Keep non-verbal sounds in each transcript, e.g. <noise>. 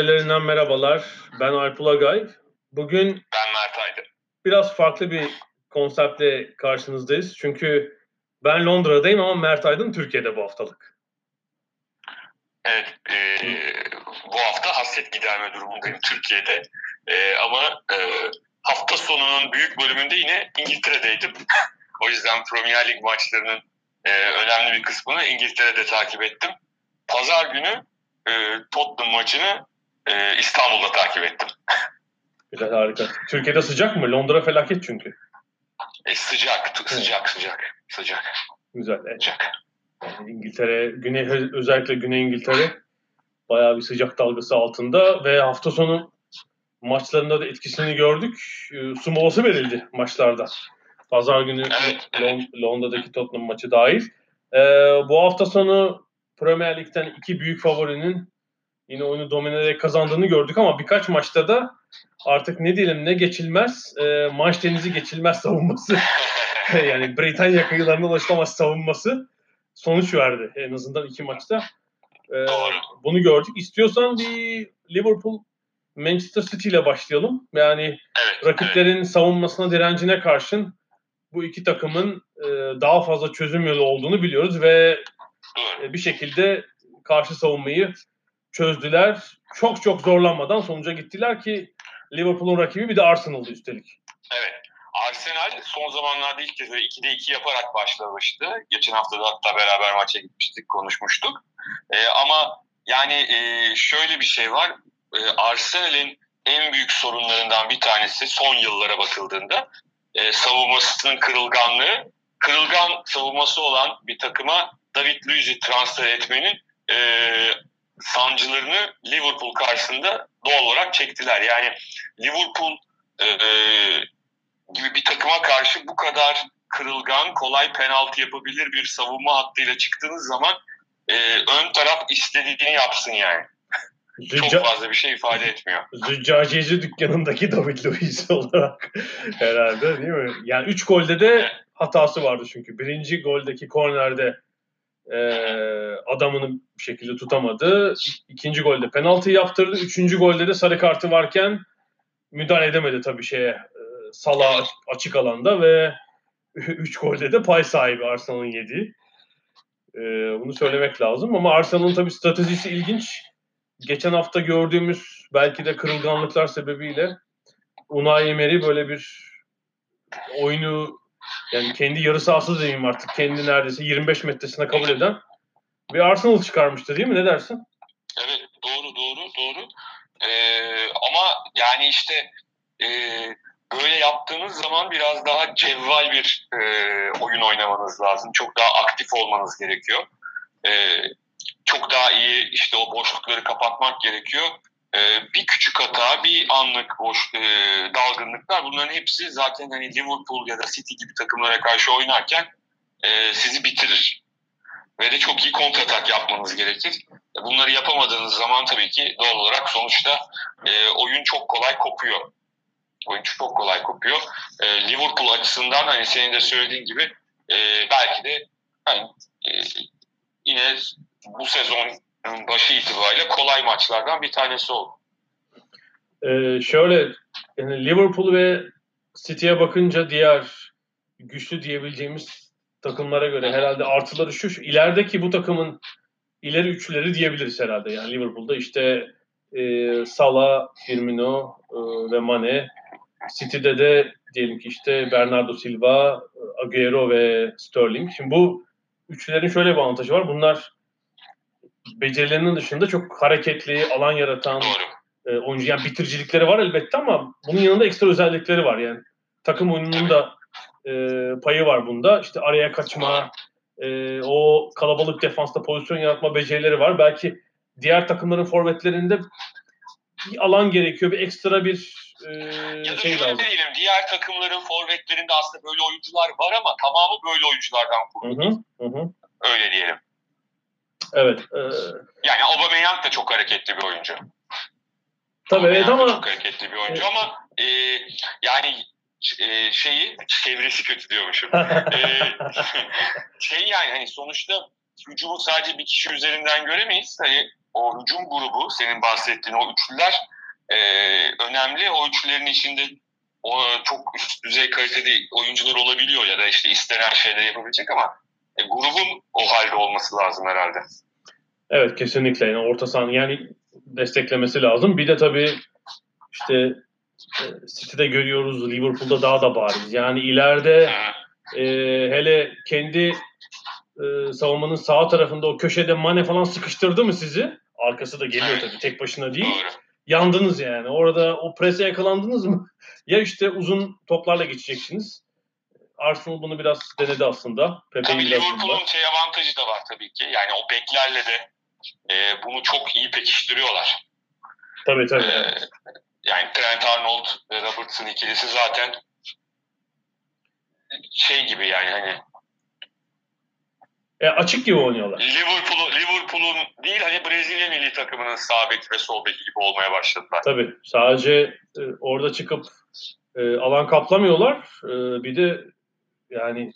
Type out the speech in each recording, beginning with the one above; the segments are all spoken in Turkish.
Ada sahillerinden merhabalar. Ben Alp Ulagay. Bugün Ben Mert Aydın. biraz farklı bir konseptle karşınızdayız. Çünkü ben Londra'dayım ama Mert Aydın Türkiye'de bu haftalık. Evet, e, bu hafta hasret giderme durumundayım Türkiye'de. E, ama e, hafta sonunun büyük bölümünde yine İngiltere'deydim. <laughs> o yüzden Premier Lig maçlarının e, önemli bir kısmını İngiltere'de takip ettim. Pazar günü e, Tottenham maçını e, İstanbul'da takip ettim. Güzel harika. Türkiye'de sıcak mı? Londra felaket çünkü. E, sıcak, t- sıcak, sıcak, sıcak, Güzel. Evet. sıcak. Yani İngiltere, Güney, özellikle Güney İngiltere bayağı bir sıcak dalgası altında ve hafta sonu maçlarında da etkisini gördük. Ee, Su molası verildi maçlarda. Pazar günü Evet, evet. Lon- Londra'daki Tottenham maçı dahil. Ee, bu hafta sonu Premier Lig'den iki büyük favorinin yine oyunu domine ederek kazandığını gördük ama birkaç maçta da artık ne diyelim ne geçilmez, e, Manş Denizi geçilmez savunması <laughs> yani Britanya kıyılarına ulaşılamaz savunması sonuç verdi en azından iki maçta. Doğru. bunu gördük. İstiyorsan bir Liverpool Manchester City ile başlayalım. Yani Evet, evet. rakiplerin savunmasına direncine karşın bu iki takımın e, daha fazla çözüm yolu olduğunu biliyoruz ve e, bir şekilde karşı savunmayı çözdüler. Çok çok zorlanmadan sonuca gittiler ki Liverpool'un rakibi bir de Arsenal'dı üstelik. Evet. Arsenal son zamanlarda ilk kez böyle 2'de 2 yaparak başlamıştı. Geçen hafta da hatta beraber maça gitmiştik, konuşmuştuk. Ee, ama yani e, şöyle bir şey var. Ee, Arsenal'in en büyük sorunlarından bir tanesi son yıllara bakıldığında e, savunmasının kırılganlığı. Kırılgan savunması olan bir takıma David Luiz'i transfer etmenin e, sancılarını Liverpool karşısında doğal olarak çektiler. Yani Liverpool e, gibi bir takıma karşı bu kadar kırılgan, kolay penaltı yapabilir bir savunma hattıyla çıktığınız zaman e, ön taraf istediğini yapsın yani. Çok Zücca- fazla bir şey ifade etmiyor. Züccaciyeci dükkanındaki <laughs> David Luiz olarak herhalde değil mi? Yani 3 golde de hatası vardı çünkü. Birinci goldeki kornerde e, adamını bir şekilde tutamadı. İkinci golde penaltı yaptırdı. Üçüncü golde de sarı kartı varken müdahale edemedi tabii şeye e, Salah açık alanda ve <laughs> 3 golde de pay sahibi Arsenal'ın yediği. E, bunu söylemek lazım ama Arsenal'ın tabii stratejisi ilginç geçen hafta gördüğümüz belki de kırılganlıklar sebebiyle Unai Emery böyle bir oyunu yani kendi yarı sahası diyeyim artık kendi neredeyse 25 metresine kabul eden bir Arsenal çıkarmıştı değil mi? Ne dersin? Evet doğru doğru doğru. Ee, ama yani işte e, böyle yaptığınız zaman biraz daha cevval bir e, oyun oynamanız lazım. Çok daha aktif olmanız gerekiyor. E, çok daha iyi işte o boşlukları kapatmak gerekiyor. E, bir küçük hata, bir anlık boş e, dalgınlıklar bunların hepsi zaten hani Liverpool ya da City gibi takımlara karşı oynarken e, sizi bitirir. Ve de çok iyi kontratak yapmanız gerekir. Bunları yapamadığınız zaman tabii ki doğal olarak sonuçta e, oyun çok kolay kopuyor. Oyun çok kolay kopuyor. E, Liverpool açısından hani senin de söylediğin gibi e, belki de hani, e, yine bu sezon başı itibariyle kolay maçlardan bir tanesi oldu. Ee, şöyle yani Liverpool ve City'ye bakınca diğer güçlü diyebileceğimiz takımlara göre herhalde artıları şu, şu ilerideki bu takımın ileri üçleri diyebiliriz herhalde. Yani Liverpool'da işte e, Salah, Firmino e, ve Mane. City'de de diyelim ki işte Bernardo Silva, Agüero ve Sterling. Şimdi bu üçlerin şöyle bir avantajı var. Bunlar becerilerinin dışında çok hareketli, alan yaratan, e, oyuncu. Yani bitiricilikleri var elbette ama bunun yanında ekstra özellikleri var yani. Takım oyununun da e, payı var bunda. İşte araya kaçma, e, o kalabalık defansta pozisyon yaratma becerileri var. Belki diğer takımların forvetlerinde bir alan gerekiyor. Bir ekstra bir e, Ya da şey şöyle lazım. diyelim, diğer takımların forvetlerinde aslında böyle oyuncular var ama tamamı böyle oyunculardan kurulu. Öyle diyelim. Evet. E, Yani Aubameyang da çok hareketli bir oyuncu. tabii evet Aubameyang ama çok hareketli bir oyuncu ama e, yani e, şeyi çevresi kötü diyormuşum. e, <laughs> şey yani hani sonuçta hücumu sadece bir kişi üzerinden göremeyiz. Hani o hücum grubu senin bahsettiğin o üçlüler e, önemli. O üçlülerin içinde o çok üst düzey kalitede oyuncular olabiliyor ya da işte istenen şeyleri yapabilecek ama e, grubun o halde olması lazım herhalde. Evet kesinlikle yani orta sahanın yani desteklemesi lazım. Bir de tabii işte e, City'de görüyoruz Liverpool'da daha da bariz. Yani ileride e, hele kendi e, savunmanın sağ tarafında o köşede Mane falan sıkıştırdı mı sizi? Arkası da geliyor tabii tek başına değil. Doğru. Yandınız yani. Orada o prese yakalandınız mı? <laughs> ya işte uzun toplarla geçeceksiniz. Arsenal bunu biraz denedi aslında. Pepe'yi Tabii Liverpool'un şey avantajı da var tabii ki. Yani o beklerle de e, bunu çok iyi pekiştiriyorlar. Tabii tabii. E, yani Trent Arnold ve Robertson ikilisi zaten şey gibi yani hani E, açık gibi oynuyorlar. Liverpool'u Liverpool'un değil hani Brezilya milli takımının sağ beki ve sol beki gibi olmaya başladılar. Tabii. Sadece e, orada çıkıp e, alan kaplamıyorlar. E, bir de yani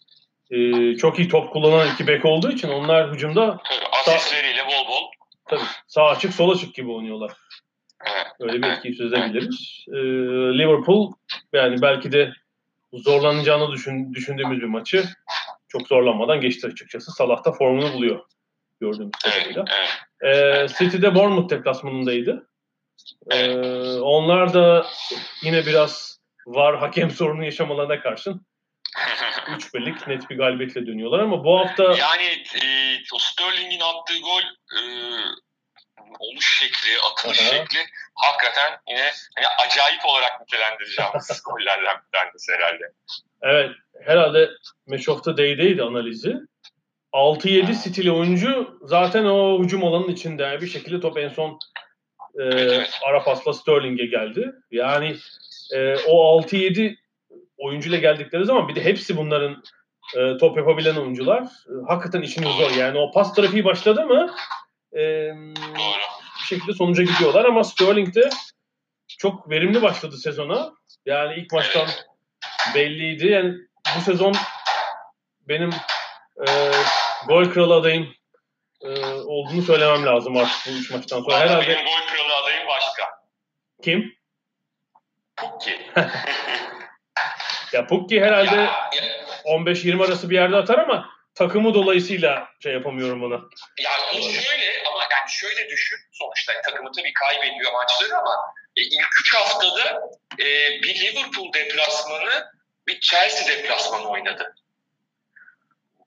e, çok iyi top kullanan iki bek olduğu için onlar hücumda Asistleriyle bol bol. tabii sağ açık sol açık gibi oynuyorlar. Öyle bir etkiyi süzebiliriz. E, Liverpool yani belki de zorlanacağını düşün, düşündüğümüz bir maçı çok zorlanmadan geçti açıkçası. Salah da formunu buluyor gördüğümüz kadarıyla. Ee, City'de Bournemouth deplasmanındaydı. Ee, onlar da yine biraz var hakem sorunu yaşamalarına karşın <laughs> 3-1'lik net bir galibiyetle dönüyorlar ama bu hafta Yani e, Sterling'in attığı gol e, oluş şekli, atılış Aha. şekli hakikaten yine hani acayip olarak nitelendireceğimiz <laughs> gollerden bir tanesi herhalde. evet herhalde Match of the Day'deydi analizi. 6-7 City'li oyuncu zaten o hücum alanının içinde Yani bir şekilde top en son e, evet. ara pasla Sterling'e geldi. Yani e, o 6-7 oyuncuyla geldikleri zaman bir de hepsi bunların e, top yapabilen oyuncular. E, hakikaten işiniz zor. Yani o pas trafiği başladı mı e, bir şekilde sonuca gidiyorlar ama Sterling de çok verimli başladı sezona. Yani ilk maçtan belliydi. Yani bu sezon benim e, gol kralı adayım e, olduğunu söylemem lazım artık bu üç maçtan sonra. Herhalde Benim gol kralı adayım başka. kim? Pukki. <laughs> Ya Pukki herhalde ya, 15-20 arası bir yerde atar ama takımı dolayısıyla şey yapamıyorum ona. ya o şöyle ama yani şöyle düşün. Sonuçta takımı tabii kaybediyor maçları ama e, ilk 3 haftada e, bir Liverpool deplasmanı bir Chelsea deplasmanı oynadı.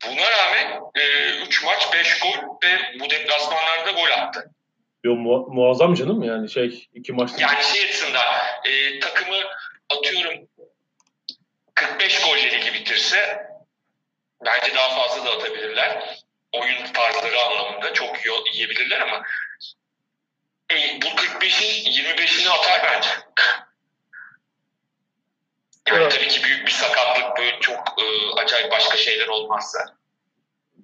Buna rağmen 3 maç 5 gol ve bu deplasmanlarda gol attı. Yo, mu- muazzam canım yani şey iki maçta. Yani şey açısından e, takımı atıyorum 45 golle ligi bitirse bence daha fazla da atabilirler. Oyun tarzları anlamında çok iyi yiyebilirler ama e, bu 45'in 25'ini atar bence. Yani Evet. tabii ki büyük bir sakatlık böyle çok e, acayip başka şeyler olmazsa.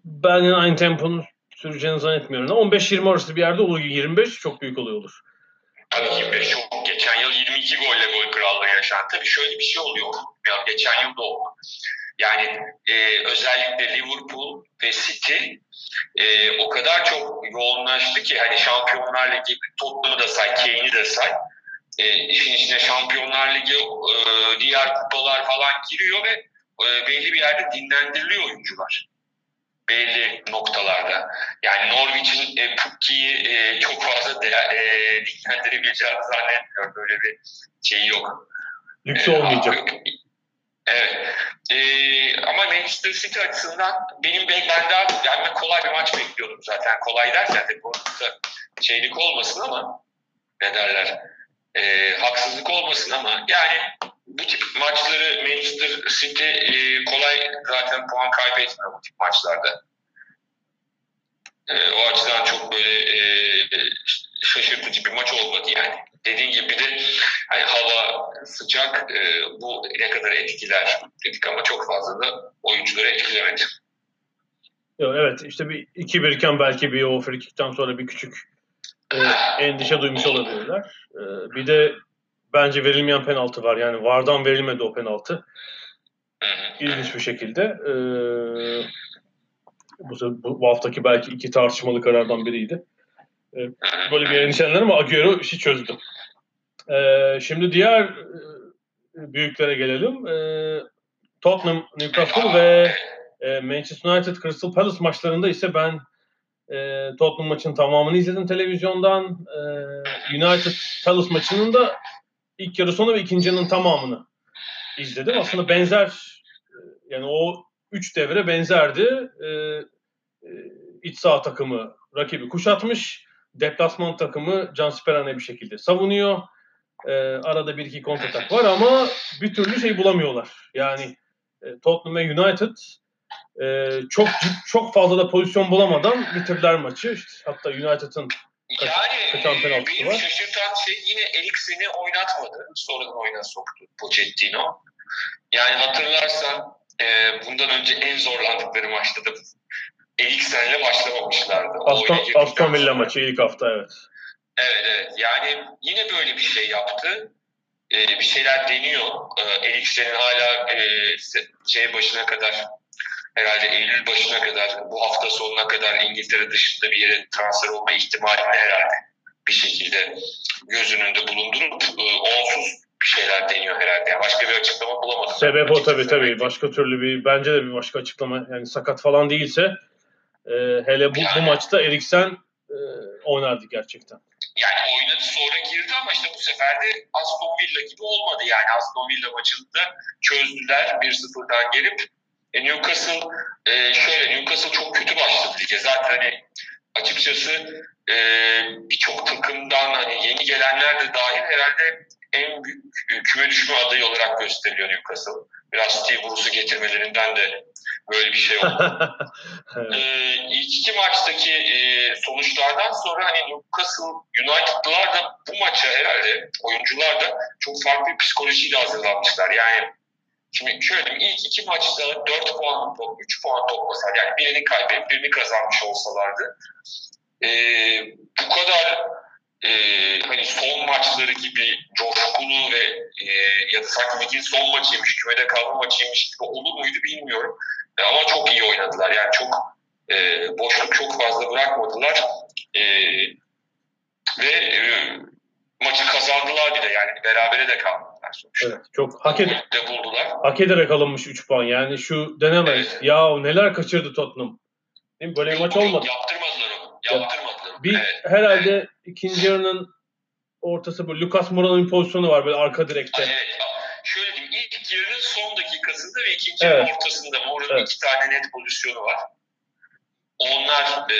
Ben aynı temponun süreceğini zannetmiyorum. ama 15-20 arası bir yerde olur. 25 çok büyük olay olur. Tabii 25 çok. Geçen yıl 22 golle gol krallığı yaşandı. Tabii şöyle bir şey oluyor. Ya geçen yıl da oldu. Yani e, özellikle Liverpool ve City e, o kadar çok yoğunlaştı ki hani Şampiyonlar Ligi Tottenham'ı da say, Kane'i de say. E, işin içine Şampiyonlar Ligi e, diğer kupalar falan giriyor ve e, belli bir yerde dinlendiriliyor oyuncular. Belli noktalarda. Yani Norwich'in e, Pukki'yi e, çok fazla de, e, dinlendirebileceğini zannetmiyorum. Böyle bir şey yok. Lüksü Ee, olmayacak. Evet. Ee, ama Manchester City açısından benim ben daha yani kolay bir maç bekliyordum zaten. Kolay derken de bu arada şeylik olmasın ama ne derler? e, haksızlık olmasın ama yani bu tip maçları Manchester City e, kolay zaten puan kaybetmiyor bu tip maçlarda. E, o açıdan çok böyle e, şaşırtıcı bir maç olmadı yani. Dediğin gibi bir de hani hava sıcak bu ne kadar etkiler dedik ama çok fazla da oyuncuları etkilemedi. Evet işte bir 2-1 iken belki bir o frikikten sonra bir küçük e, endişe duymuş olabilirler. E, bir de bence verilmeyen penaltı var. Yani Vardan verilmedi o penaltı. İlginç bir şekilde. E, bu, bu, bu haftaki belki iki tartışmalı karardan biriydi. E, böyle bir endişelenir ama Agüero işi çözdü. E, şimdi diğer büyüklere gelelim. E, Tottenham, Newcastle ve e, Manchester United Crystal Palace maçlarında ise ben e, Tottenham maçının tamamını izledim televizyondan. E, United Palace maçının da ilk yarı sonu ve ikinci yarının tamamını izledim. Aslında benzer yani o üç devre benzerdi. E, e, iç saha takımı rakibi kuşatmış. Deplasman takımı Can Sperane bir şekilde savunuyor. E, arada bir iki kontratak var ama bir türlü şey bulamıyorlar. Yani e, Tottenham ve United e, çok çok fazla da pozisyon bulamadan bitirdiler maçı. İşte hatta United'ın yani kaçan e, benim var. şaşırtan şey yine Eriksen'i oynatmadı. Sonradan oyuna soktu Pochettino. Yani hatırlarsan e, bundan önce en zorlandıkları maçta da Eriksen'le başlamamışlardı. Aston, Aston Villa maçı ilk hafta evet. Evet evet. Yani yine böyle bir şey yaptı. Ee, bir şeyler deniyor. Ee, Eriksen'in hala e, şey başına kadar herhalde Eylül başına kadar bu hafta sonuna kadar İngiltere dışında bir yere transfer olma ihtimalini herhalde bir şekilde göz önünde bulundurup e, onsuz bir şeyler deniyor herhalde. Yani başka bir açıklama bulamadım. Sebep o tabii tabii. Başka türlü bir bence de bir başka açıklama. Yani sakat falan değilse e, hele bu, yani, bu maçta Eriksen e, oynardı gerçekten. Yani oynadı sonra girdi ama işte bu sefer de Aston Villa gibi olmadı. Yani Aston Villa maçında çözdüler 1-0'dan gelip e, Newcastle e, şöyle Newcastle çok kötü başladı lige. Zaten hani açıkçası e, birçok takımdan hani yeni gelenler de dahil herhalde en büyük e, küme düşme adayı olarak gösteriliyor Newcastle. Biraz Steve Bruce'u getirmelerinden de böyle bir şey oldu. <laughs> evet. ee, ilk iki maçtaki e, sonuçlardan sonra hani Newcastle United'lılar da bu maça herhalde oyuncular da çok farklı bir psikolojiyle hazırlanmışlar. Yani Şimdi şöyle ilk iki maçta 4 puan, 3 puan toplasalar yani birini kaybedip birini kazanmış olsalardı e, bu kadar e, hani son maçları gibi coşkulu ve e, ya da sanki ligin son maçıymış, kümede kalma maçıymış gibi olur muydu bilmiyorum. E, ama çok iyi oynadılar. Yani çok e, boşluk çok fazla bırakmadılar. E, ve e, maçı kazandılar bir de yani berabere de kalmadılar sonuçta. Evet, çok hak, ed de buldular. hak ederek alınmış 3 puan. Yani şu denemeyiz. Evet. Ya neler kaçırdı Tottenham. Değil mi? Böyle bir maç olmadı. Yaptırmadılar onu. Yaptırmadılar. Bir evet. herhalde evet. ikinci yarının ortası bu. Lucas Moura'nın pozisyonu var böyle arka direkte. Evet. Şöyle diyeyim. ilk yarının son dakikasında ve ikinci evet. yarının ortasında Moura'nın evet. iki tane net pozisyonu var onlar e,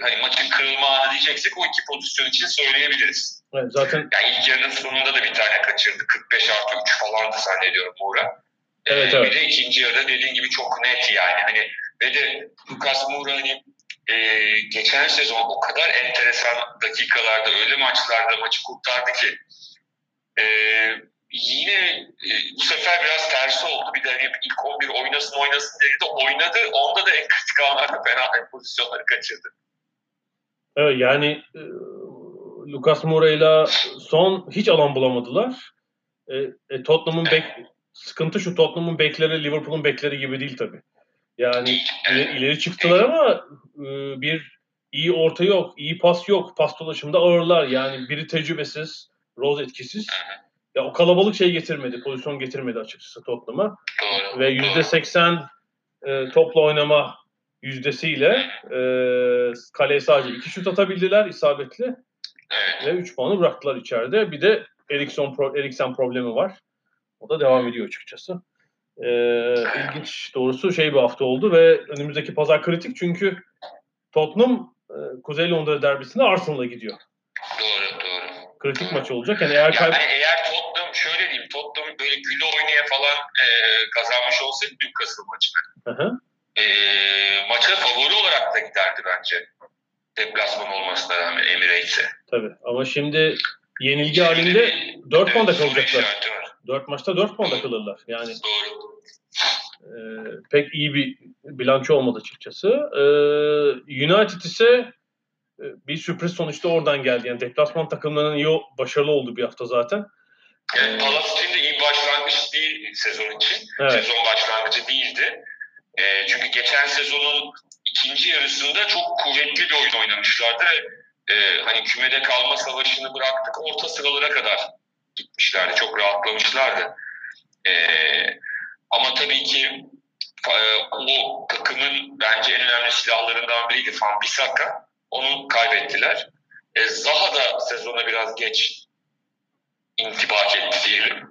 hani maçın kırılma anı diyeceksek o iki pozisyon için söyleyebiliriz. Evet, zaten yani ilk yarının sonunda da bir tane kaçırdı. 45 artı 3 falandı zannediyorum Moura. Evet, ee, evet. Bir de ikinci yarıda dediğin gibi çok net yani. Hani ve de Lucas Moura hani e, geçen sezon o kadar enteresan dakikalarda öyle maçlarda maçı kurtardı ki e, yine e, bu sefer biraz tersi oldu. Bir de hep ilk 11 oynasın oynasın dedi de oynadı. Onda da en kritik anlarda fena pozisyonları kaçırdı. Evet yani e, Lucas Moura son hiç alan bulamadılar. E, e, Tottenham'ın bek sıkıntı şu Tottenham'ın bekleri Liverpool'un bekleri gibi değil tabi. Yani ileri, ileri çıktılar ama e, bir iyi orta yok, iyi pas yok. Pas dolaşımda ağırlar. Yani biri tecrübesiz, Rose etkisiz. Ya o kalabalık şey getirmedi, pozisyon getirmedi açıkçası Tottenham'a. Ve yüzde seksen e, topla oynama yüzdesiyle e, kaleye sadece iki şut atabildiler isabetli. Ve 3 puanı bıraktılar içeride. Bir de Erikson, pro, Eriksen problemi var. O da devam ediyor açıkçası. Ee, ilginç doğrusu şey bir hafta oldu ve önümüzdeki pazar kritik çünkü Tottenham e, Kuzey Londra derbisinde Arsenal'a gidiyor. Doğru. Kritik maç olacak. Yani eğer yani eğer Tottenham şöyle diyeyim Tottenham böyle güle oynaya falan e, kazanmış olsaydı Newcastle maçını. Hı hı. E, maça favori olarak da giderdi bence. Deplasman olmasına rağmen Emirates'e. Tabii ama şimdi yenilgi şimdi, halinde 4 evet, puanda kalacaklar. 4 maçta 4 puanda kalırlar. Yani Doğru. E, pek iyi bir bilanço olmadı açıkçası. E, United ise bir sürpriz sonuçta oradan geldi. Yani deplasman takımlarının iyi başarılı oldu bir hafta zaten. Evet, Palace için de iyi başlangıç değil sezon için. Evet. Sezon başlangıcı değildi. E, çünkü geçen sezonun ikinci yarısında çok kuvvetli bir oyun oynamışlardı. E, hani kümede kalma savaşını bıraktık orta sıralara kadar gitmişlerdi. Çok rahatlamışlardı. E, ama tabii ki e, o takımın bence en önemli silahlarından biriydi Van Bissaka. Onu kaybettiler. E, Zaha da sezona biraz geç intibak etti diyelim.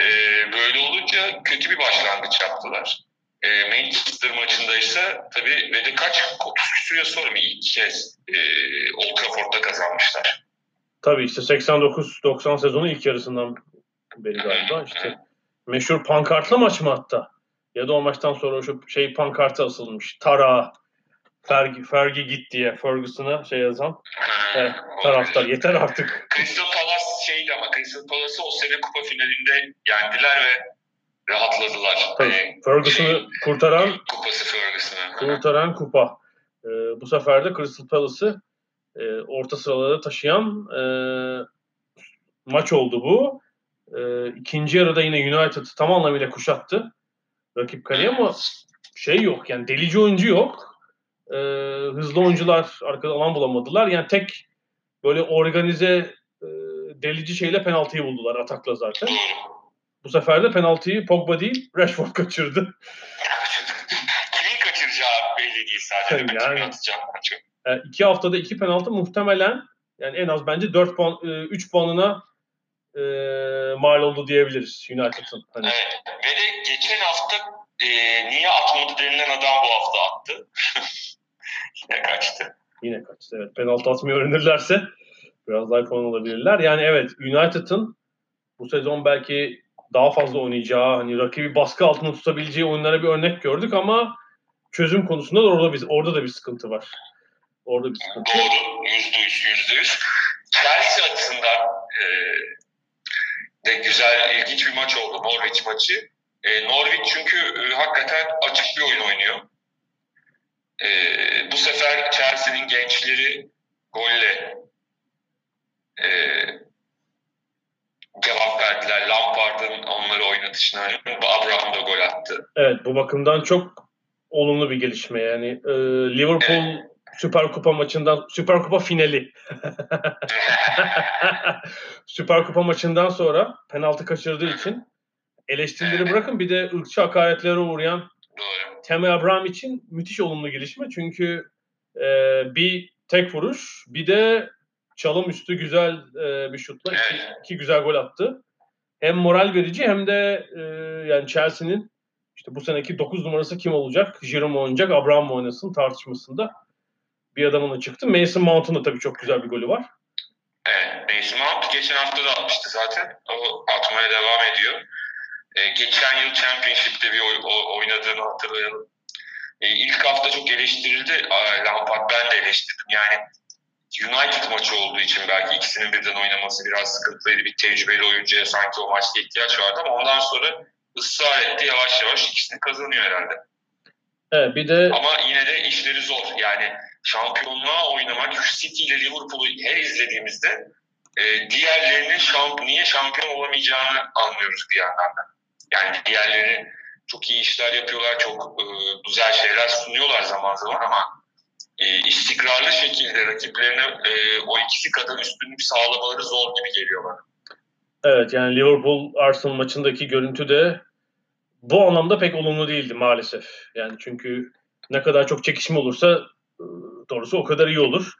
E, böyle olunca kötü bir başlangıç yaptılar. E, Manchester maçında ise tabii ve de kaç 30 küsur yıl sonra mı ilk kez e, Old Trafford'da kazanmışlar. Tabii işte 89-90 sezonu ilk yarısından beri galiba işte meşhur pankartlı maç mı hatta? Ya da o maçtan sonra şu şey pankartı asılmış. Tara, Fergie, Fergie git diye Ferguson'a şey yazan e, taraftar. Yeter artık. Crystal Palace şeydi ama Crystal Palace'ı o sene kupa finalinde yendiler ve rahatladılar. Tabii, yani, Ferguson'u şey, kurtaran kupası Ferguson'ı. Kurtaran kupa. E, bu sefer de Crystal Palace'ı e, orta sıralara taşıyan e, maç oldu bu. E, ikinci yarıda yine United tam anlamıyla kuşattı rakip kaleye ama şey yok yani delici oyuncu yok. E, hızlı oyuncular arkada alan bulamadılar. Yani tek böyle organize e, delici şeyle penaltıyı buldular atakla zaten. Bu sefer de penaltıyı Pogba değil Rashford kaçırdı. <laughs> Kimin kaçıracağı belli değil zaten. Yani, yani iki haftada iki penaltı muhtemelen yani en az bence 4 puan, 3 e, puanına e, mal oldu diyebiliriz United'ın. Hani. Evet. Ve de geçen hafta e, niye atmadı denilen adam bu hafta attı. <laughs> Yine kaçtı. Yine kaçtı evet. Penaltı atmayı öğrenirlerse biraz daha puan alabilirler. Yani evet United'ın bu sezon belki daha fazla oynayacağı, hani rakibi baskı altında tutabileceği oyunlara bir örnek gördük ama çözüm konusunda da orada biz orada da bir sıkıntı var. Orada bir sıkıntı. Doğru. Yüzde yüz, yüzde yüz. Chelsea açısından e, de güzel, ilginç bir maç oldu. Norwich maçı. E, Norwich çünkü e, hakikaten açık bir oyun oynuyor. E, bu sefer Chelsea'nin gençleri golle e, cevap verdiler. Lampard'ın onları oynatışına Abraham da gol attı. Evet bu bakımdan çok olumlu bir gelişme. Yani e, Liverpool evet. Süper Kupa maçından Süper Kupa finali. <laughs> Süper Kupa maçından sonra penaltı kaçırdığı için eleştirileri bırakın bir de ırkçı hakaretlere uğrayan Tammy Abraham için müthiş olumlu gelişme. Çünkü e, bir tek vuruş bir de çalım üstü güzel e, bir şutla iki, iki güzel gol attı. Hem moral verici hem de e, yani Chelsea'nin işte bu seneki 9 numarası kim olacak? Giroud mu oynayacak, Abraham mı oynasın tartışmasında bir adamına çıktı. Mason Mount'un da tabii çok güzel bir golü var. Evet, Mason Mount geçen hafta da atmıştı zaten. O atmaya devam ediyor. E, geçen yıl Championship'te bir oy, o, oynadığını hatırlayalım. E, ilk hafta çok eleştirildi. Lampard ben de eleştirdim. Yani United maçı olduğu için belki ikisinin birden oynaması biraz sıkıntılıydı. Bir tecrübeli oyuncuya sanki o maçta ihtiyaç vardı ama ondan sonra ısrar etti. Yavaş yavaş ikisini kazanıyor herhalde. Evet, bir de ama yine de işleri zor. Yani şampiyonluğa oynamak City ile Liverpool'u her izlediğimizde e, diğerlerinin şamp niye şampiyon olamayacağını anlıyoruz bir yandan da. Yani diğerleri çok iyi işler yapıyorlar, çok e, güzel şeyler sunuyorlar zaman zaman ama e, istikrarlı şekilde rakiplerine e, o ikisi kadar üstünlük sağlamaları zor gibi geliyor bana. Evet yani Liverpool Arsenal maçındaki görüntü de bu anlamda pek olumlu değildi maalesef. Yani çünkü ne kadar çok çekişme olursa e, doğrusu o kadar iyi olur.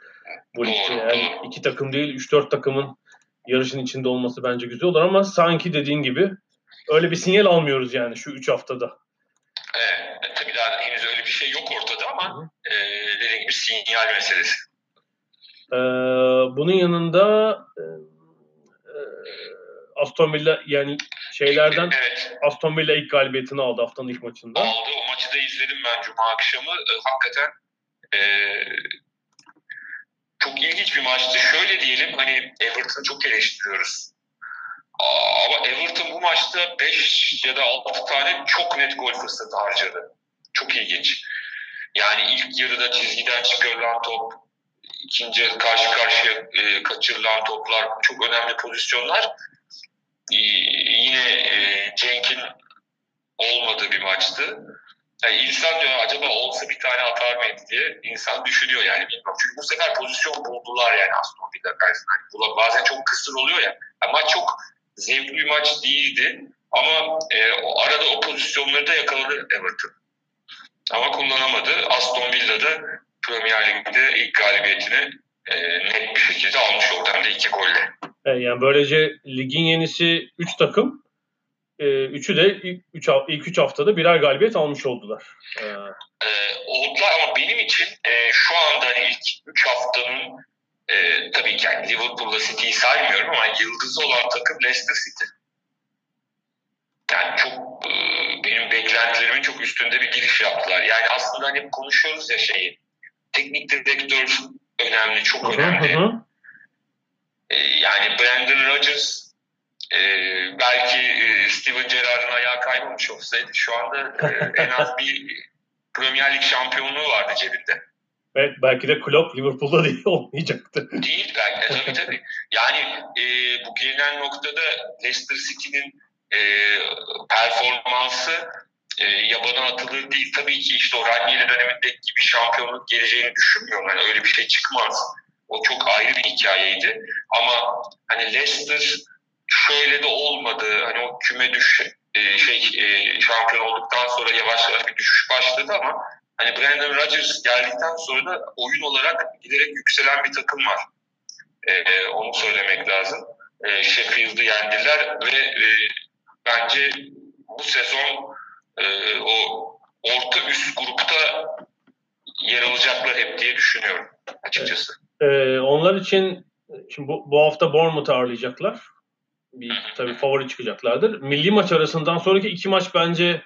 Bu ligde yani iki takım değil 3-4 takımın yarışın içinde olması bence güzel olur ama sanki dediğin gibi öyle bir sinyal almıyoruz yani şu 3 haftada. Evet, tabii daha henüz öyle bir şey yok ortada ama e, dediğim gibi sinyal meselesi. Ee, bunun yanında e, Aston Villa yani şeylerden Evet. Aston Villa ilk galibiyetini aldı haftanın ilk maçında. aldı. O maçı da izledim ben Cuma akşamı. E, hakikaten e, çok ilginç bir maçtı. Şöyle diyelim hani Everton'ı çok eleştiriyoruz. Ama Everton bu maçta 5 ya da 6 tane çok net gol fırsatı harcadı. Çok ilginç. Yani ilk yarıda çizgiden çıkarılan top, ikinci karşı karşıya e, kaçırılan toplar çok önemli pozisyonlar. E, yine e, Cenk'in olmadığı bir maçtı. Yani insan diyor acaba olsa bir tane atar mıydı diye insan düşünüyor yani bilmiyorum. Çünkü bu sefer pozisyon buldular yani Aston Villa karşısında. Hani bazen çok kısır oluyor ya. Yani maç çok zevkli bir maç değildi. Ama e, o arada o pozisyonları da yakaladı Everton. Ama kullanamadı. Aston Villa'da Premier Lig'de ilk galibiyetini e, net bir şekilde almış oldu. Hem de iki golle. E, yani böylece ligin yenisi 3 takım. E, üçü de ilk 3 ilk üç haftada birer galibiyet almış oldular. E, e, oldular ama benim için e, şu anda hani ilk 3 haftanın e, tabii ki yani Liverpool'la City'yi saymıyorum ama yıldızı olan takım Leicester City. Yani çok e, benim beklentilerimin çok üstünde bir giriş yaptılar. Yani aslında hani konuşuyoruz ya şeyi. Teknik direktör önemli, çok hı hı önemli. hı. E, yani Brandon Rodgers e, belki e, Steven Gerrard'ın ayağı kaymamış olsaydı şu anda e, en az bir Premier Lig şampiyonluğu vardı cebinde. Ve belki de Klopp Liverpool'da <laughs> değil olmayacaktı. Değil belki de tabii tabii. Yani e, bu gelinen noktada Leicester City'nin e, performansı e, yabadan atılır değil. Tabii ki işte o Ranieri dönemindeki gibi şampiyonluk geleceğini düşünmüyorum. Yani öyle bir şey çıkmaz. O çok ayrı bir hikayeydi. Ama hani Leicester şöyle de olmadı. Hani o küme düş e, şey e, şampiyon olduktan sonra yavaş yavaş bir düşüş başladı ama hani Brandon Rodgers geldikten sonra da oyun olarak giderek yükselen bir takım var. E, onu söylemek lazım. E, Sheffield'ı yendiler ve e, bence bu sezon e, o orta üst grupta yer alacaklar hep diye düşünüyorum açıkçası. E, onlar için şimdi bu, bu hafta Bournemouth'u ağırlayacaklar. Bir tabii favori çıkacaklardır. Milli maç arasından sonraki iki maç bence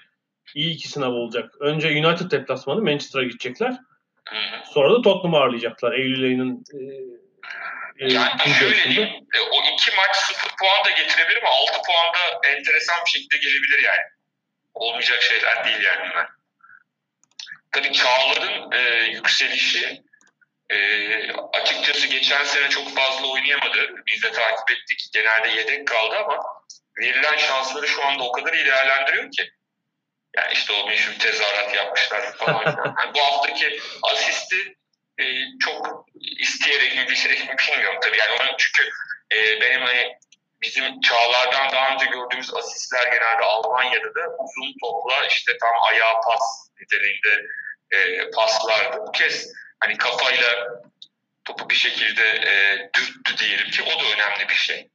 iyi iki sınav olacak. Önce United deplasmanı Manchester'a gidecekler. Sonra da Tottenham'ı ağırlayacaklar. Eylül ayının e, e, Yani şöyle diyeyim, e, o iki maç sıfır puan da getirebilir ama altı puan da enteresan bir şekilde gelebilir yani. Olmayacak şeyler değil yani bunlar. Tabii Çağlar'ın e, yükselişi e, açıkçası geçen sene çok fazla oynayamadı. Biz de takip ettik. Genelde yedek kaldı ama verilen şansları şu anda o kadar iyi değerlendiriyor ki. Yani işte o meşhur tezahürat yapmışlar falan. <laughs> yani bu haftaki asisti e, çok isteyerek mi bilerek mi bilmiyorum tabii. Yani onun çünkü e, benim hani bizim çağlardan daha önce gördüğümüz asistler genelde Almanya'da da uzun topla işte tam ayağa pas niteliğinde e, paslardı. Bu kez hani kafayla topu bir şekilde e, dürttü diyelim ki o da önemli bir şey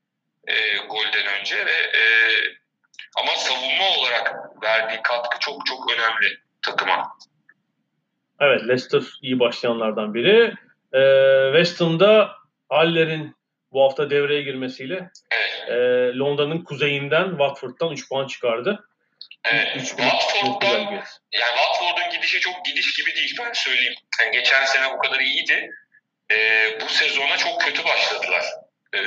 e, golden önce ve e, ama savunma olarak verdiği katkı çok çok önemli takıma. Evet Leicester iyi başlayanlardan biri. E, West Ham'da Haller'in bu hafta devreye girmesiyle Evet. e, Londra'nın kuzeyinden Watford'dan 3 puan çıkardı. evet. 3 Watford'dan yani Watford'un gidişi çok gidiş gibi değil ben söyleyeyim. Yani geçen sene bu kadar iyiydi. Ee, bu sezona çok kötü başladılar. Ee,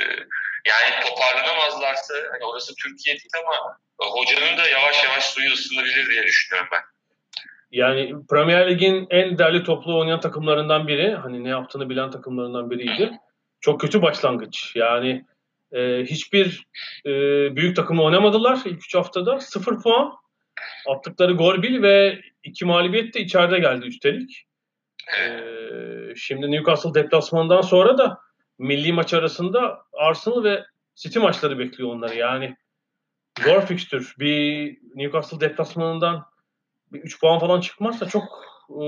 yani toparlanamazlarsa hani orası Türkiye değil ama hocanın da yavaş yavaş suyu ısınabilir diye düşünüyorum ben. Yani Premier Lig'in en değerli toplu oynayan takımlarından biri. Hani ne yaptığını bilen takımlarından biriydi. Çok kötü başlangıç. Yani e, hiçbir e, büyük takımla oynamadılar ilk 3 haftada. 0 puan. Attıkları gol bir ve iki mağlubiyet de içeride geldi üstelik. E, şimdi Newcastle deplasmanından sonra da milli maç arasında Arsenal ve City maçları bekliyor onları. Yani zor fikstür. Bir Newcastle deplasmanından bir 3 puan falan çıkmazsa çok e,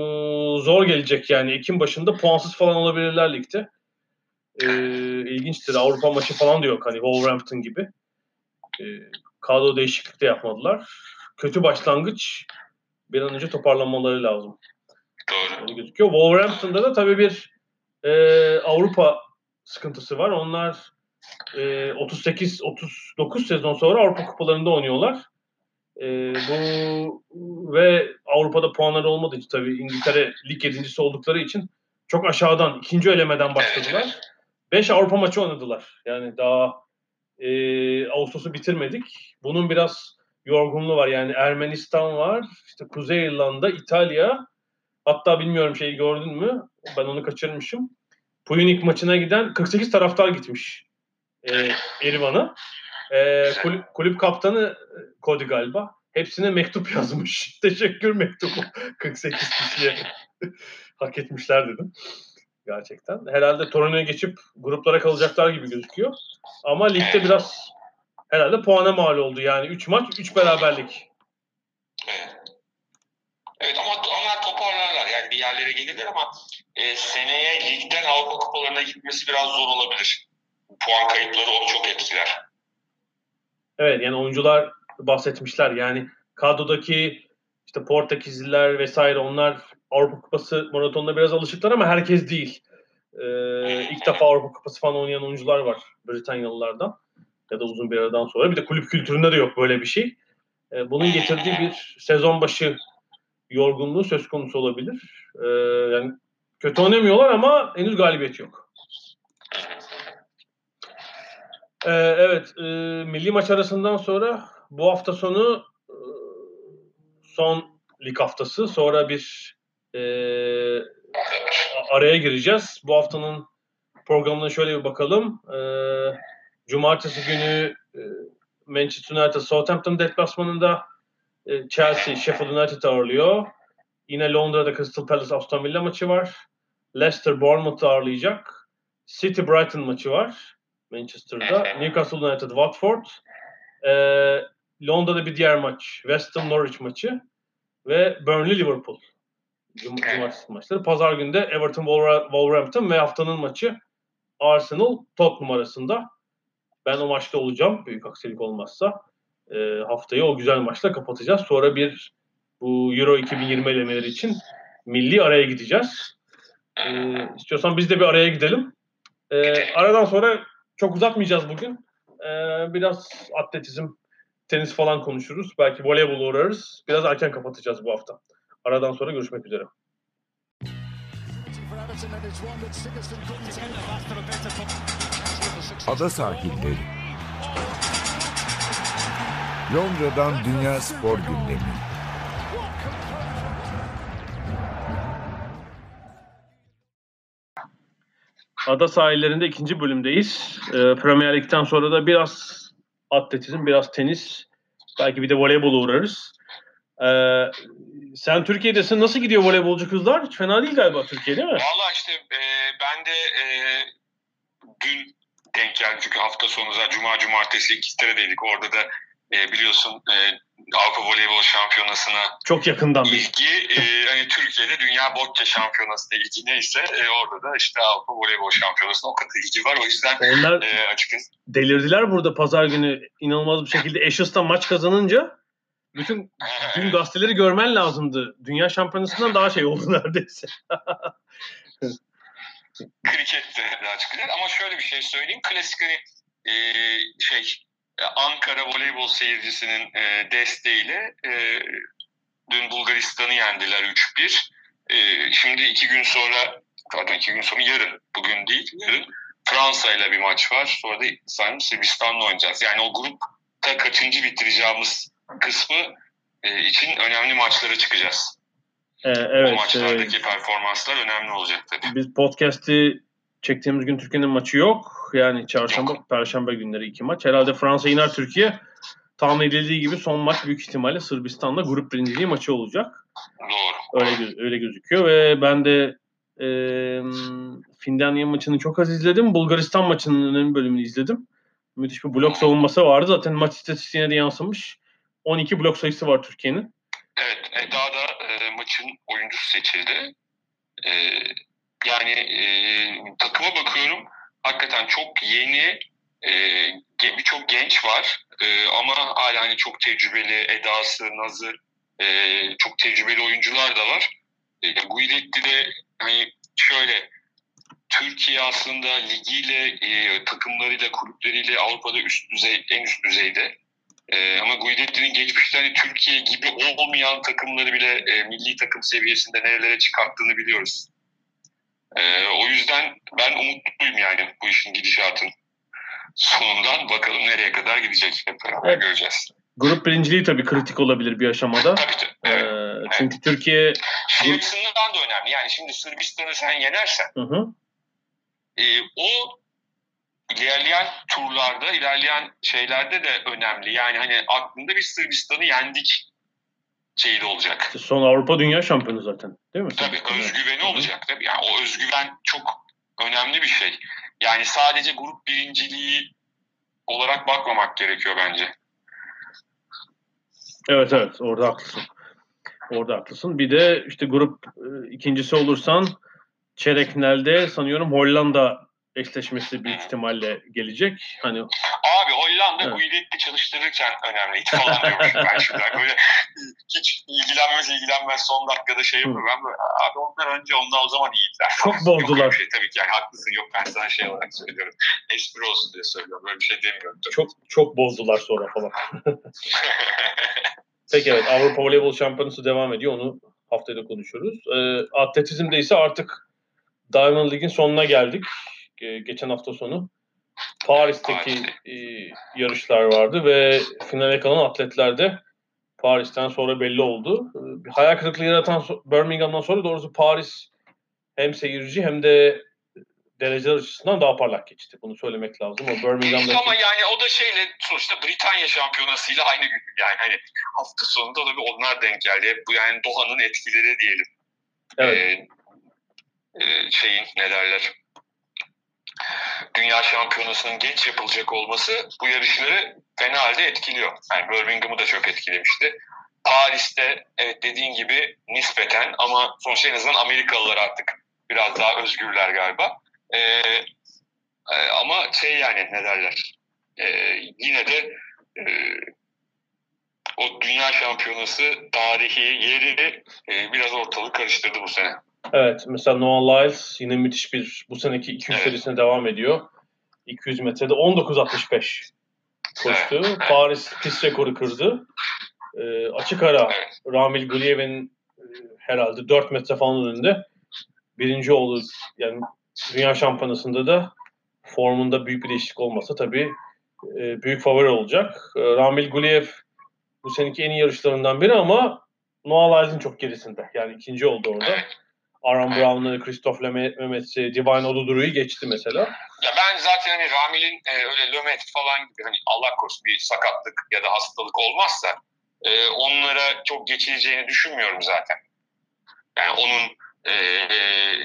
zor gelecek yani. Ekim başında puansız falan olabilirler ligde. E, ilginçtir. Avrupa maçı falan da yok hani Wolverhampton gibi. E, kadro değişiklik de yapmadılar. Kötü başlangıç bir an önce toparlanmaları lazım. Doğru. Öyle gözüküyor. Wolverhampton'da da tabii bir e, Avrupa sıkıntısı var. Onlar e, 38-39 sezon sonra Avrupa Kupalarında oynuyorlar. E, bu ve Avrupa'da puanları olmadığı için tabii İngiltere lig yedincisi oldukları için çok aşağıdan ikinci elemeden başladılar. 5 Avrupa maçı oynadılar. Yani daha e, Ağustos'u bitirmedik. Bunun biraz yorgunluğu var. Yani Ermenistan var, işte Kuzey İrlanda, İtalya. Hatta bilmiyorum şeyi gördün mü? Ben onu kaçırmışım. Puyunik maçına giden 48 taraftar gitmiş. E, Erivan'a. E, kulüp, kulüp kaptanı Cody galiba. Hepsine mektup <laughs> yazmış. Teşekkür mektubu. 48 kişiye. <laughs> Hak etmişler dedim. Gerçekten. Herhalde Torino'ya geçip gruplara kalacaklar gibi gözüküyor. Ama ligde biraz herhalde puana mal oldu. Yani 3 maç, 3 beraberlik. Evet ama onlar toparlarlar. Yani bir yerlere gelirler ama e, seneye ligden Avrupa Kupalarına gitmesi biraz zor olabilir. Puan kayıpları onu çok etkiler. Evet yani oyuncular bahsetmişler. Yani kadrodaki işte Portekizliler vesaire onlar Avrupa Kupası maratonuna biraz alışıklar ama herkes değil. Ee, ilk defa Avrupa Kupası falan oynayan oyuncular var Britanyalılardan ya da uzun bir aradan sonra. Bir de kulüp kültüründe de yok böyle bir şey. Ee, bunun getirdiği bir sezon başı yorgunluğu söz konusu olabilir. Ee, yani kötü oynamıyorlar ama henüz galibiyet yok. Ee, evet, e, milli maç arasından sonra bu hafta sonu e, son lig haftası. Sonra bir e, araya gireceğiz. Bu haftanın programına şöyle bir bakalım. E, Cumartesi günü e, Manchester United Southampton deplasmanında e, Chelsea Sheffield United ağırlıyor. Yine Londra'da Crystal Palace Aston Villa maçı var. Leicester Bournemouth ağırlayacak. City Brighton maçı var Manchester'da. Newcastle United Watford. E, Londra'da bir diğer maç West Ham Norwich maçı ve Burnley Liverpool. Cum Cumartesi maçları. Pazar günde Everton Wolverhampton ve haftanın maçı Arsenal Tottenham arasında. Ben o maçta olacağım büyük aksilik olmazsa. E, haftayı o güzel maçla kapatacağız. Sonra bir bu Euro 2020 elemeleri için milli araya gideceğiz. E, istiyorsan biz de bir araya gidelim. E, aradan sonra çok uzatmayacağız bugün. E, biraz atletizm, tenis falan konuşuruz. Belki voleybol uğrarız. Biraz erken kapatacağız bu hafta. Aradan sonra görüşmek üzere. Ada sahilleri. Londra'dan Dünya Spor Gündemi. Ada sahillerinde ikinci bölümdeyiz. Ee, Premier Lig'den sonra da biraz atletizm, biraz tenis, belki bir de voleybol uğrarız. Ee, sen Türkiye'desin. Nasıl gidiyor voleybolcu kızlar? Hiç fena değil galiba Türkiye değil mi? Valla işte e, ben de e, dün denk geldi çünkü hafta sonu zaten Cuma Cumartesi İngiltere'deydik. Orada da e, biliyorsun e, Avrupa Voleybol Şampiyonası'na çok yakından bir ilgi e, <laughs> hani Türkiye'de Dünya Bocce Şampiyonası'na ilgi neyse e, orada da işte Avrupa Voleybol Şampiyonası'na o kadar ilgi var. O yüzden Onlar e, açıkçası delirdiler burada pazar günü inanılmaz bir şekilde Ashes'tan maç kazanınca bütün <laughs> dün gazeteleri görmen lazımdı. Dünya Şampiyonası'ndan daha şey oldu neredeyse. krikette daha çıkacak ama şöyle bir şey söyleyeyim. Klasik hani e, şey Ankara voleybol seyircisinin e, desteğiyle e, dün Bulgaristan'ı yendiler 3-1. E, şimdi iki gün sonra pardon iki gün sonra yarın bugün değil yarın Fransa ile bir maç var. Sonra da sanırım Sırbistan'la oynayacağız. Yani o grupta kaçıncı bitireceğimiz kısmı e, için önemli maçlara çıkacağız. Ee, evet. o maçlardaki e, performanslar önemli olacak tabii. Biz podcast'i çektiğimiz gün Türkiye'nin maçı yok. Yani çarşamba, perşembe günleri iki maç. Herhalde Fransa iner Türkiye. Tahmin edildiği gibi son maç büyük ihtimalle Sırbistan'la grup birinciliği maçı olacak. Doğru. Öyle, öyle gözüküyor ve ben de e, Finlandiya maçını çok az izledim. Bulgaristan maçının önemli bölümünü izledim. Müthiş bir blok savunması vardı. Zaten maç istatistiğine de yansımış. 12 blok sayısı var Türkiye'nin. Evet, Eda da e, maçın oyuncusu seçildi. E, yani e, takıma bakıyorum. Hakikaten çok yeni, e, birçok genç var. E, ama hala hani çok tecrübeli, Edası, Nazı, e, çok tecrübeli oyuncular da var. E, Guidetti de hani şöyle Türkiye aslında ligiyle, e, takımlarıyla, kulüpleriyle Avrupa'da üst düzey, en üst düzeyde. E, ama Guidetti'nin geçmişte hani Türkiye gibi olmayan takımları bile e, milli takım seviyesinde nerelere çıkarttığını biliyoruz. E, o yüzden ben umutluyum yani bu işin gidişatın sonundan. Bakalım nereye kadar gidecek hep beraber Evet. göreceğiz. Grup birinciliği tabii kritik olabilir bir aşamada. Tabii ki. Ee, Evet. çünkü Türkiye Şey Grup- açısından da önemli. Yani şimdi Sırbistan'ı sen yenersen hı hı, e, o ilerleyen turlarda, ilerleyen şeylerde de önemli. Yani hani aklında bir Sırbistan'ı yendik şeyi de olacak. son Avrupa Dünya Şampiyonu zaten değil mi? Tabii Sırbistan? özgüveni hı. olacak tabii. Yani o özgüven çok önemli bir şey. Yani sadece grup birinciliği olarak bakmamak gerekiyor bence. Evet evet orada haklısın. Orada haklısın. Bir de işte grup e, ikincisi olursan çeyrek finalde sanıyorum Hollanda eşleşmesi büyük ihtimalle gelecek. Hani Abi Hollanda Evet. bu iletli çalıştırırken önemliydi falan diyormuşum ben şimdi. Böyle hiç ilgilenmez ilgilenmez son dakikada şey yapıyor. Ben böyle abi onlar önce onlar o zaman iyiydiler. Çok Yok bozdular. bir şey tabii ki yani haklısın yok ben sana şey olarak söylüyorum. Espri olsun diye söylüyorum. Böyle bir şey demiyorum. tabii. çok çok bozdular sonra falan. <laughs> Peki evet Avrupa Voleybol Şampiyonası devam ediyor. Onu haftaya da konuşuruz. Ee, atletizmde ise artık Diamond League'in sonuna geldik. Ee, geçen hafta sonu Paris'teki e, yarışlar vardı ve finale kalan atletler de Paris'ten sonra belli oldu. Bir hayal kırıklığı yaratan Birmingham'dan sonra doğrusu Paris hem seyirci hem de dereceler açısından daha parlak geçti. Bunu söylemek lazım. O Birmingham'daki Ama yani o da şeyle sonuçta Britanya şampiyonasıyla aynı gün. Yani hani hafta sonunda da bir onlar denk geldi. Hep bu yani Doha'nın etkileri diyelim. evet, Ee, e, şeyin ne derler Dünya Şampiyonası'nın geç yapılacak olması bu yarışları fena halde etkiliyor. Yani Birmingham'ı da çok etkilemişti. Paris'te evet dediğin gibi nispeten ama sonuçta en azından Amerikalılar artık biraz daha özgürler galiba. Ee, e, ama şey yani ne derler ee, yine de e, o Dünya Şampiyonası tarihi yeri e, biraz ortalık karıştırdı bu sene. Evet mesela Noah Lyles yine müthiş bir bu seneki 200 Evet. serisine devam ediyor. 200 metrede 19.65 koştu. Evet. Paris pist rekoru kırdı. Ee, açık ara. Ramil Guliyev'in e, herhalde 4 metre falan önünde birinci oldu. Yani Dünya Şampiyonası'nda da formunda büyük bir değişiklik olmasa tabii e, büyük favori olacak. E, Ramil Guliyev bu seneki en iyi yarışlarından biri ama Noah Lyles'in çok gerisinde. Yani ikinci oldu orada. Evet. Aaron. Brown'ı, Christoph Leme- Mehmet'i, Divine Oduduru'yu geçti mesela. Ya ben zaten hani Ramil'in e, öyle lömet falan gibi hani Allah korusun bir sakatlık ya da hastalık olmazsa e, onlara çok geçileceğini düşünmüyorum zaten. Yani onun e, e,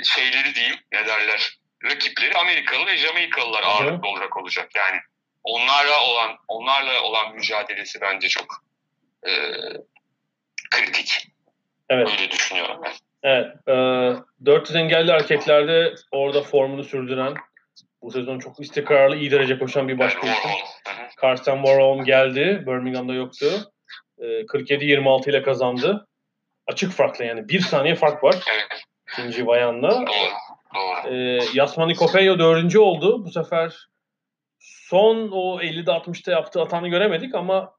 şeyleri diyeyim ne derler rakipleri Amerikalı ve Jamaikalılar hı. ağırlıklı olarak olacak. Yani onlarla olan onlarla olan mücadelesi bence çok e, kritik. Evet. Öyle düşünüyorum ben. Evet. E, 400 engelli erkeklerde orada formunu sürdüren, bu sezon çok istikrarlı, iyi derece koşan bir başka isim. Karsten Warholm geldi. Birmingham'da yoktu. E, 47-26 ile kazandı. Açık farkla yani. Bir saniye fark var. İkinci bayanla. E, Yasmani Kopello dördüncü oldu. Bu sefer son o 50'de 60'ta yaptığı hatanı göremedik ama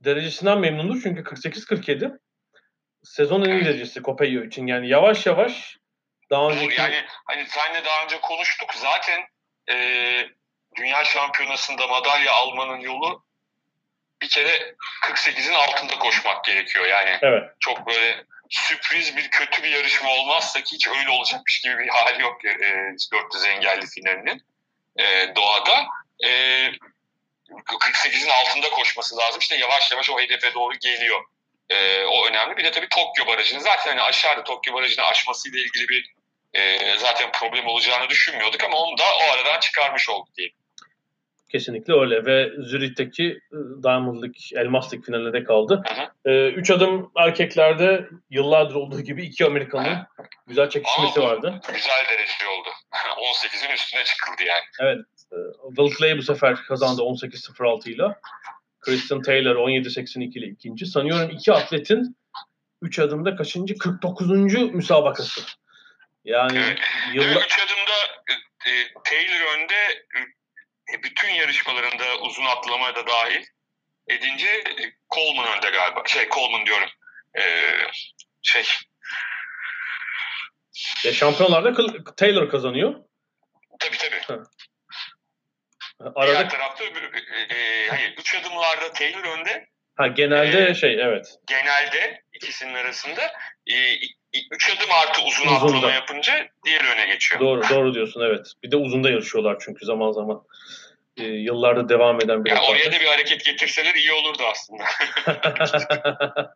derecesinden memnundur. Çünkü 48-47 sezon en iyi derecesi Kopello için. Yani yavaş yavaş daha Doğru. önceki Yani hani seninle daha önce konuştuk zaten e, dünya şampiyonasında madalya almanın yolu bir kere 48'in altında koşmak gerekiyor. Yani evet çok böyle sürpriz bir kötü bir yarışma olmazsa ki hiç öyle olacakmış gibi bir hali yok e, 400 engelli finalinin e, doğada. E, 48'in altında koşması lazım. İşte yavaş yavaş o hedefe doğru geliyor. E, o önemli. Bir de tabii Tokyo Barajı'nı zaten hani aşağıda Tokyo Barajı'nı aşmasıyla ilgili bir e, zaten problem olacağını düşünmüyorduk ama onu da o aradan çıkarmış olduk diye. kesinlikle öyle ve Zürich'teki e, Diamond League, Elmas League finaline de kaldı. Hı E, üç adım erkeklerde yıllardır olduğu gibi iki Amerikan'ın güzel çekişmesi vardı. Güzel derece oldu. <laughs> 18'in üstüne çıkıldı yani. E, Will Clay bu sefer kazandı 18-06 ile. Kristen Taylor 17-82 ile ikinci. Sanıyorum iki atletin 3 adımda kaçıncı? 49. müsabakası. Yani Evet. yıllar... Üç adımda e, e, Taylor önde e, bütün yarışmalarında uzun atlama da dahil edince e, Coleman önde galiba. Şey Coleman diyorum. E, şey Ya şampiyonlarda Taylor kazanıyor. tabii tabii. Arada Diğer tarafta e, e, hayır üç adımlarda Taylor önde. ha genelde Ee, şey evet. Genelde ikisinin arasında e, üç adım artı uzun atlama yapınca diğeri öne geçiyor. Doğru doğru diyorsun evet. Bir de uzunda yarışıyorlar çünkü zaman zaman. Ee, yıllarda devam eden bir Yani oraya rekabet. da bir hareket getirseler iyi olurdu aslında. <laughs>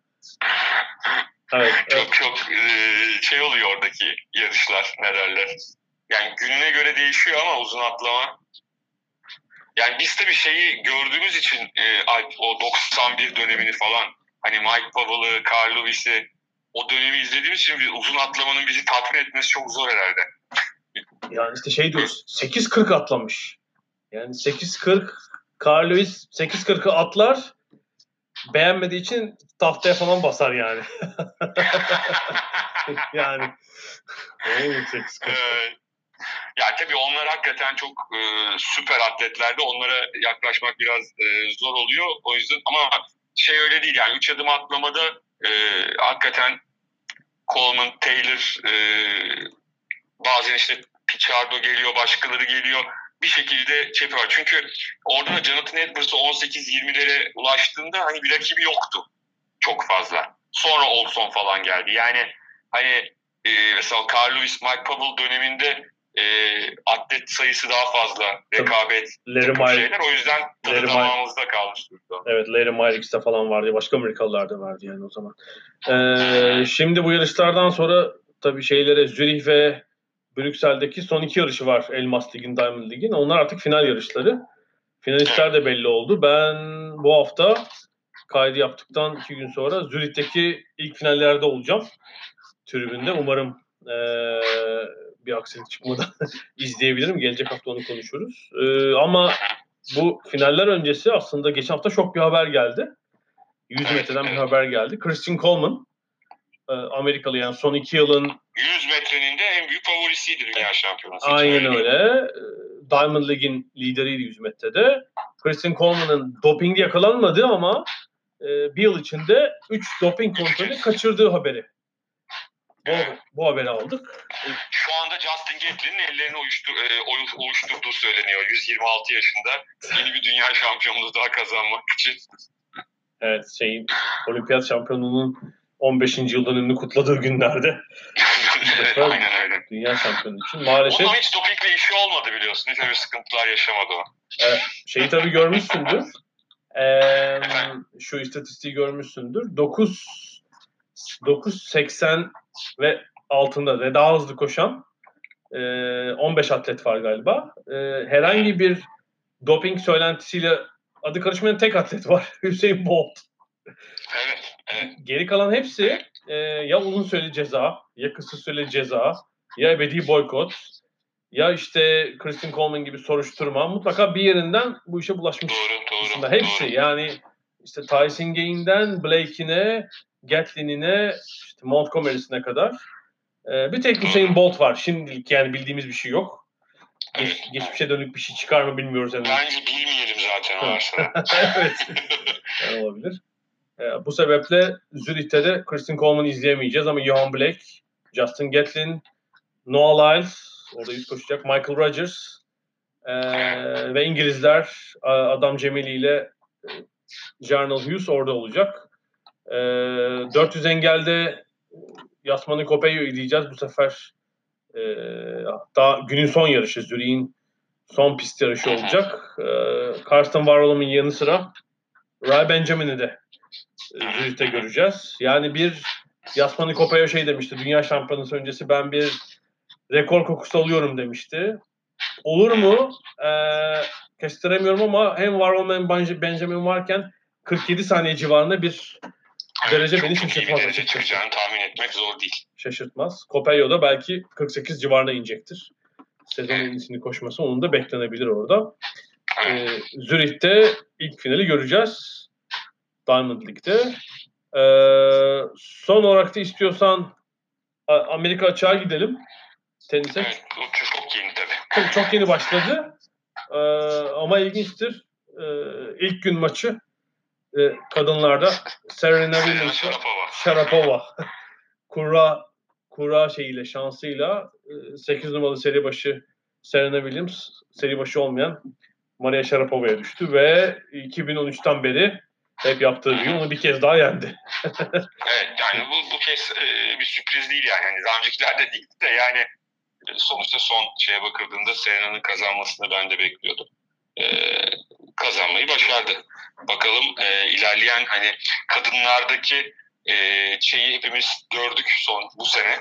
evet, <laughs> evet. çok çok e, şey oluyor oradaki yarışlar ne derler. Yani gününe göre değişiyor ama uzun atlama. Yani biz tabii şeyi gördüğümüz için e, Alp, o 91 dönemini falan hani Mike Powell'ı, Carl Lewis'i o dönemi izlediğimiz için bir uzun atlamanın bizi tatmin etmesi çok zor herhalde. Yani işte şey diyoruz. 8.40 atlamış. Yani 8.40 Carl Lewis 8.40'ı atlar beğenmediği için tahtaya falan basar yani. <laughs> yani. Oo, 8.40. Ee, ya tabii onlar hakikaten çok e, süper atletlerdi. Onlara yaklaşmak biraz e, zor oluyor. O yüzden ama şey öyle değil yani. Üç adım atlamada e, hakikaten Coleman, Taylor e, bazen işte Pichardo geliyor, başkaları geliyor. Bir şekilde şey yapıyor. Çünkü orada da Jonathan Edwards 18-20'lere ulaştığında hani bir rakibi yoktu. Çok fazla. Sonra Olson falan geldi. Yani hani e, mesela Carl Lewis, Mike Powell döneminde e, atlet sayısı daha fazla. Rekabet, Larry Myers, şeyler. O yüzden tadı damağımızda kalmış durumda. evet Larry Myrix'te falan vardı. Başka Amerikalılar da vardı yani o zaman. Ee, şimdi bu yarışlardan sonra tabii şeylere Zürih ve Brüksel'deki son iki yarışı var Elmas Lig'in, Diamond Lig'in. Onlar artık final yarışları. Finalistler de belli oldu. Ben bu hafta kaydı yaptıktan iki gün sonra Zürih'teki ilk finallerde olacağım. Tribünde. Umarım eee, bir aksilik çıkmadan <laughs> izleyebilirim. Gelecek hafta onu konuşuruz. Eee, ama bu finaller öncesi aslında geçen hafta şok bir haber geldi. 100 Evet, metreden bir haber geldi. Christian Coleman eee, Amerikalı yani son iki yılın 100 metrenin de en büyük favorisiydi dünya şampiyonası. Aynen öyle. Ee, Diamond League'in lideriydi 100 metrede. Christian Coleman'ın dopingde yakalanmadığı ama e, bir yıl içinde 3 doping kontrolü kaçırdığı haberi. Bu, bu haberi aldık. Şu anda Justin Gatlin'in ellerini uyuştur, e, uyuşturduğu söyleniyor. 126 yaşında yeni bir dünya şampiyonluğu daha kazanmak için. Evet şeyin olimpiyat şampiyonluğunun 15. yıl dönümünü kutladığı günlerde <laughs> Evet, Aynen öyle. dünya şampiyonu için maalesef Onun hiç dopingle işi olmadı biliyorsun. Hiç öyle sıkıntılar yaşamadı o. şeyi tabii görmüşsündür. Ee, şu istatistiği görmüşsündür. 9 9.80 ve altında ve daha hızlı koşan e, 15 atlet var galiba. E, herhangi bir doping söylentisiyle adı karışmayan tek atlet var. <laughs> Hüseyin Bolt. Evet. evet. Geri kalan hepsi e, ya uzun süreli ceza, ya kısa süreli ceza, ya ebedi boykot, ya işte Christian Coleman gibi soruşturma. Mutlaka bir yerinden bu işe bulaşmış. Doğru, doğru. Aslında hepsi doğru. yani işte Tyson Gain'den Blake'ine, Gatlin'ine, işte Montgomery'sine kadar. Ee, bir tek Hüseyin Bolt var. Şimdilik yani bildiğimiz bir şey yok. Geç, geçmişe dönük bir şey çıkar mı bilmiyoruz henüz. Bence bilmeyelim zaten varsa. <laughs> evet. Yani olabilir. Ee, bu sebeple Zürich'te de Christian Coleman'ı izleyemeyeceğiz ama Johan Blake, Justin Gatlin, Noah Lyles, orada yüz koşacak, Michael Rogers ee, ve İngilizler Adam Cemili ile e, Jarnell Hughes orada olacak. Ee, 400 engelde Yasmani Kopeyo'yu izleyeceğiz bu sefer. E, hatta günün son yarışı, Zürich'in son pist yarışı olacak. Ee, Karsten Warholm'un yanı sıra Ray Benjamin'i de e, Zürich'te göreceğiz. Yani bir Yasmani Kopeyo şey demişti. Dünya şampiyonası öncesi ben bir rekor kokusu alıyorum demişti. Olur mu? Ee, kestiremiyorum ama hem Warholm hem Benj- Benjamin varken 47 saniye civarında bir derece Çok beni çok iyi bir şaşırtmaz derece çıkacağını tahmin etmek zor değil. Şaşırtmaz. Kopeyo da belki 48 civarına inecektir. Sezon en iyisini koşması onun da beklenebilir orada. Ee, Zürih'te ilk finali göreceğiz. Diamond League'de. Ee, son olarak da istiyorsan Amerika açığa gidelim. tenise. Evet, çok yeni tabii. Tabii çok yeni başladı. Ee, ama ilginçtir. Ee, ilk gün maçı e, kadınlarda Serena Williams Sharapova. Sharapova <laughs> kura kura şeyiyle şansıyla 8 numaralı seri başı Serena Williams seri başı olmayan Maria Sharapova'ya düştü ve 2013'ten beri hep yaptığı gibi onu bir kez daha yendi. <laughs> Evet yani bu, bu kez e, bir sürpriz değil yani. yani daha öncekilerde değildi de yani e, sonuçta son şeye bakıldığında Serena'nın kazanmasını ben de bekliyordum. E, kazanmayı başardı. Bakalım e, ilerleyen hani kadınlardaki e, şeyi hepimiz gördük son bu sene.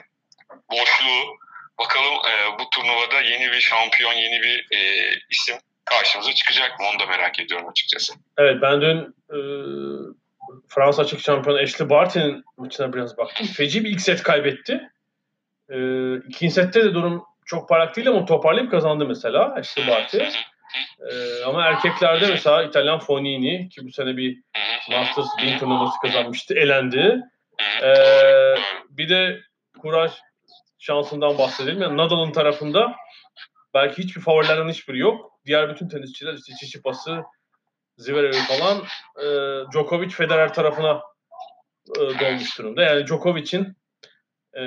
Boşluğu. Bakalım e, bu turnuvada yeni bir şampiyon, yeni bir e, isim karşımıza çıkacak mı? Onu da merak ediyorum açıkçası. Evet ben dün e, Fransa açık şampiyonu Ashley Barty'nin maçına biraz baktım. Feci bir ilk set kaybetti. E, ikinci sette de durum çok parlak değil ama toparlayıp kazandı mesela Ashley Barty. E, ama erkeklerde mesela İtalyan Fonini ki bu sene bir Masters 1000 turnuvası kazanmıştı. Elendi. E, bir de Kuraj şansından bahsedelim. Yani Nadal'ın tarafında belki hiçbir favorilerden hiçbiri yok. Diğer bütün tenisçiler işte Çiçipas'ı, Zverev'i falan e, Djokovic Federer tarafına e, dolmuş durumda. Yani Djokovic'in e,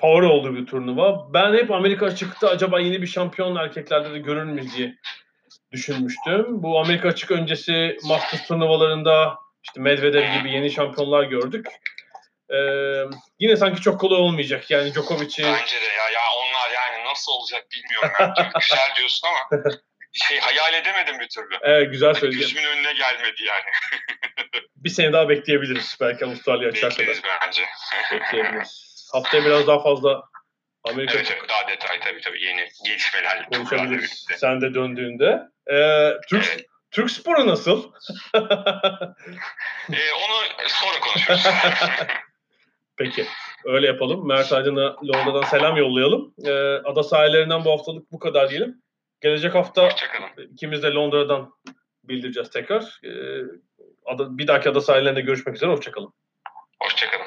favori olduğu bir turnuva. Ben hep Amerika çıktı acaba yeni bir şampiyon erkeklerde de görür müyüz diye düşünmüştüm. Bu Amerika açık öncesi Masters turnuvalarında işte Medvedev gibi yeni şampiyonlar gördük. Ee, yine sanki çok kolay olmayacak. Yani Djokovic'i... Bence de ya, ya onlar yani nasıl olacak bilmiyorum. Yani. Güzel diyorsun ama <laughs> şey hayal edemedim bir türlü. Evet güzel söyledin. Gözümün önüne gelmedi yani. bir sene daha bekleyebiliriz belki Avustralya açar kadar. Bekleriz bence. Bekleyebiliriz. Haftaya biraz daha fazla Amerika evet, evet, daha detay tabii tabii yeni konuşabiliriz. Sen de döndüğünde. Ee, Türk, Evet. Türk sporu nasıl? <laughs> Ee, onu sonra konuşuruz. <laughs> Peki. Öyle yapalım. Mert Aydın'a Londra'dan selam yollayalım. Ee, ada sahillerinden bu haftalık bu kadar diyelim. Gelecek hafta ikimiz de Londra'dan bildireceğiz tekrar. Ee, ada, bir dahaki ada sahillerinde görüşmek üzere. Hoşçakalın. Hoşçakalın.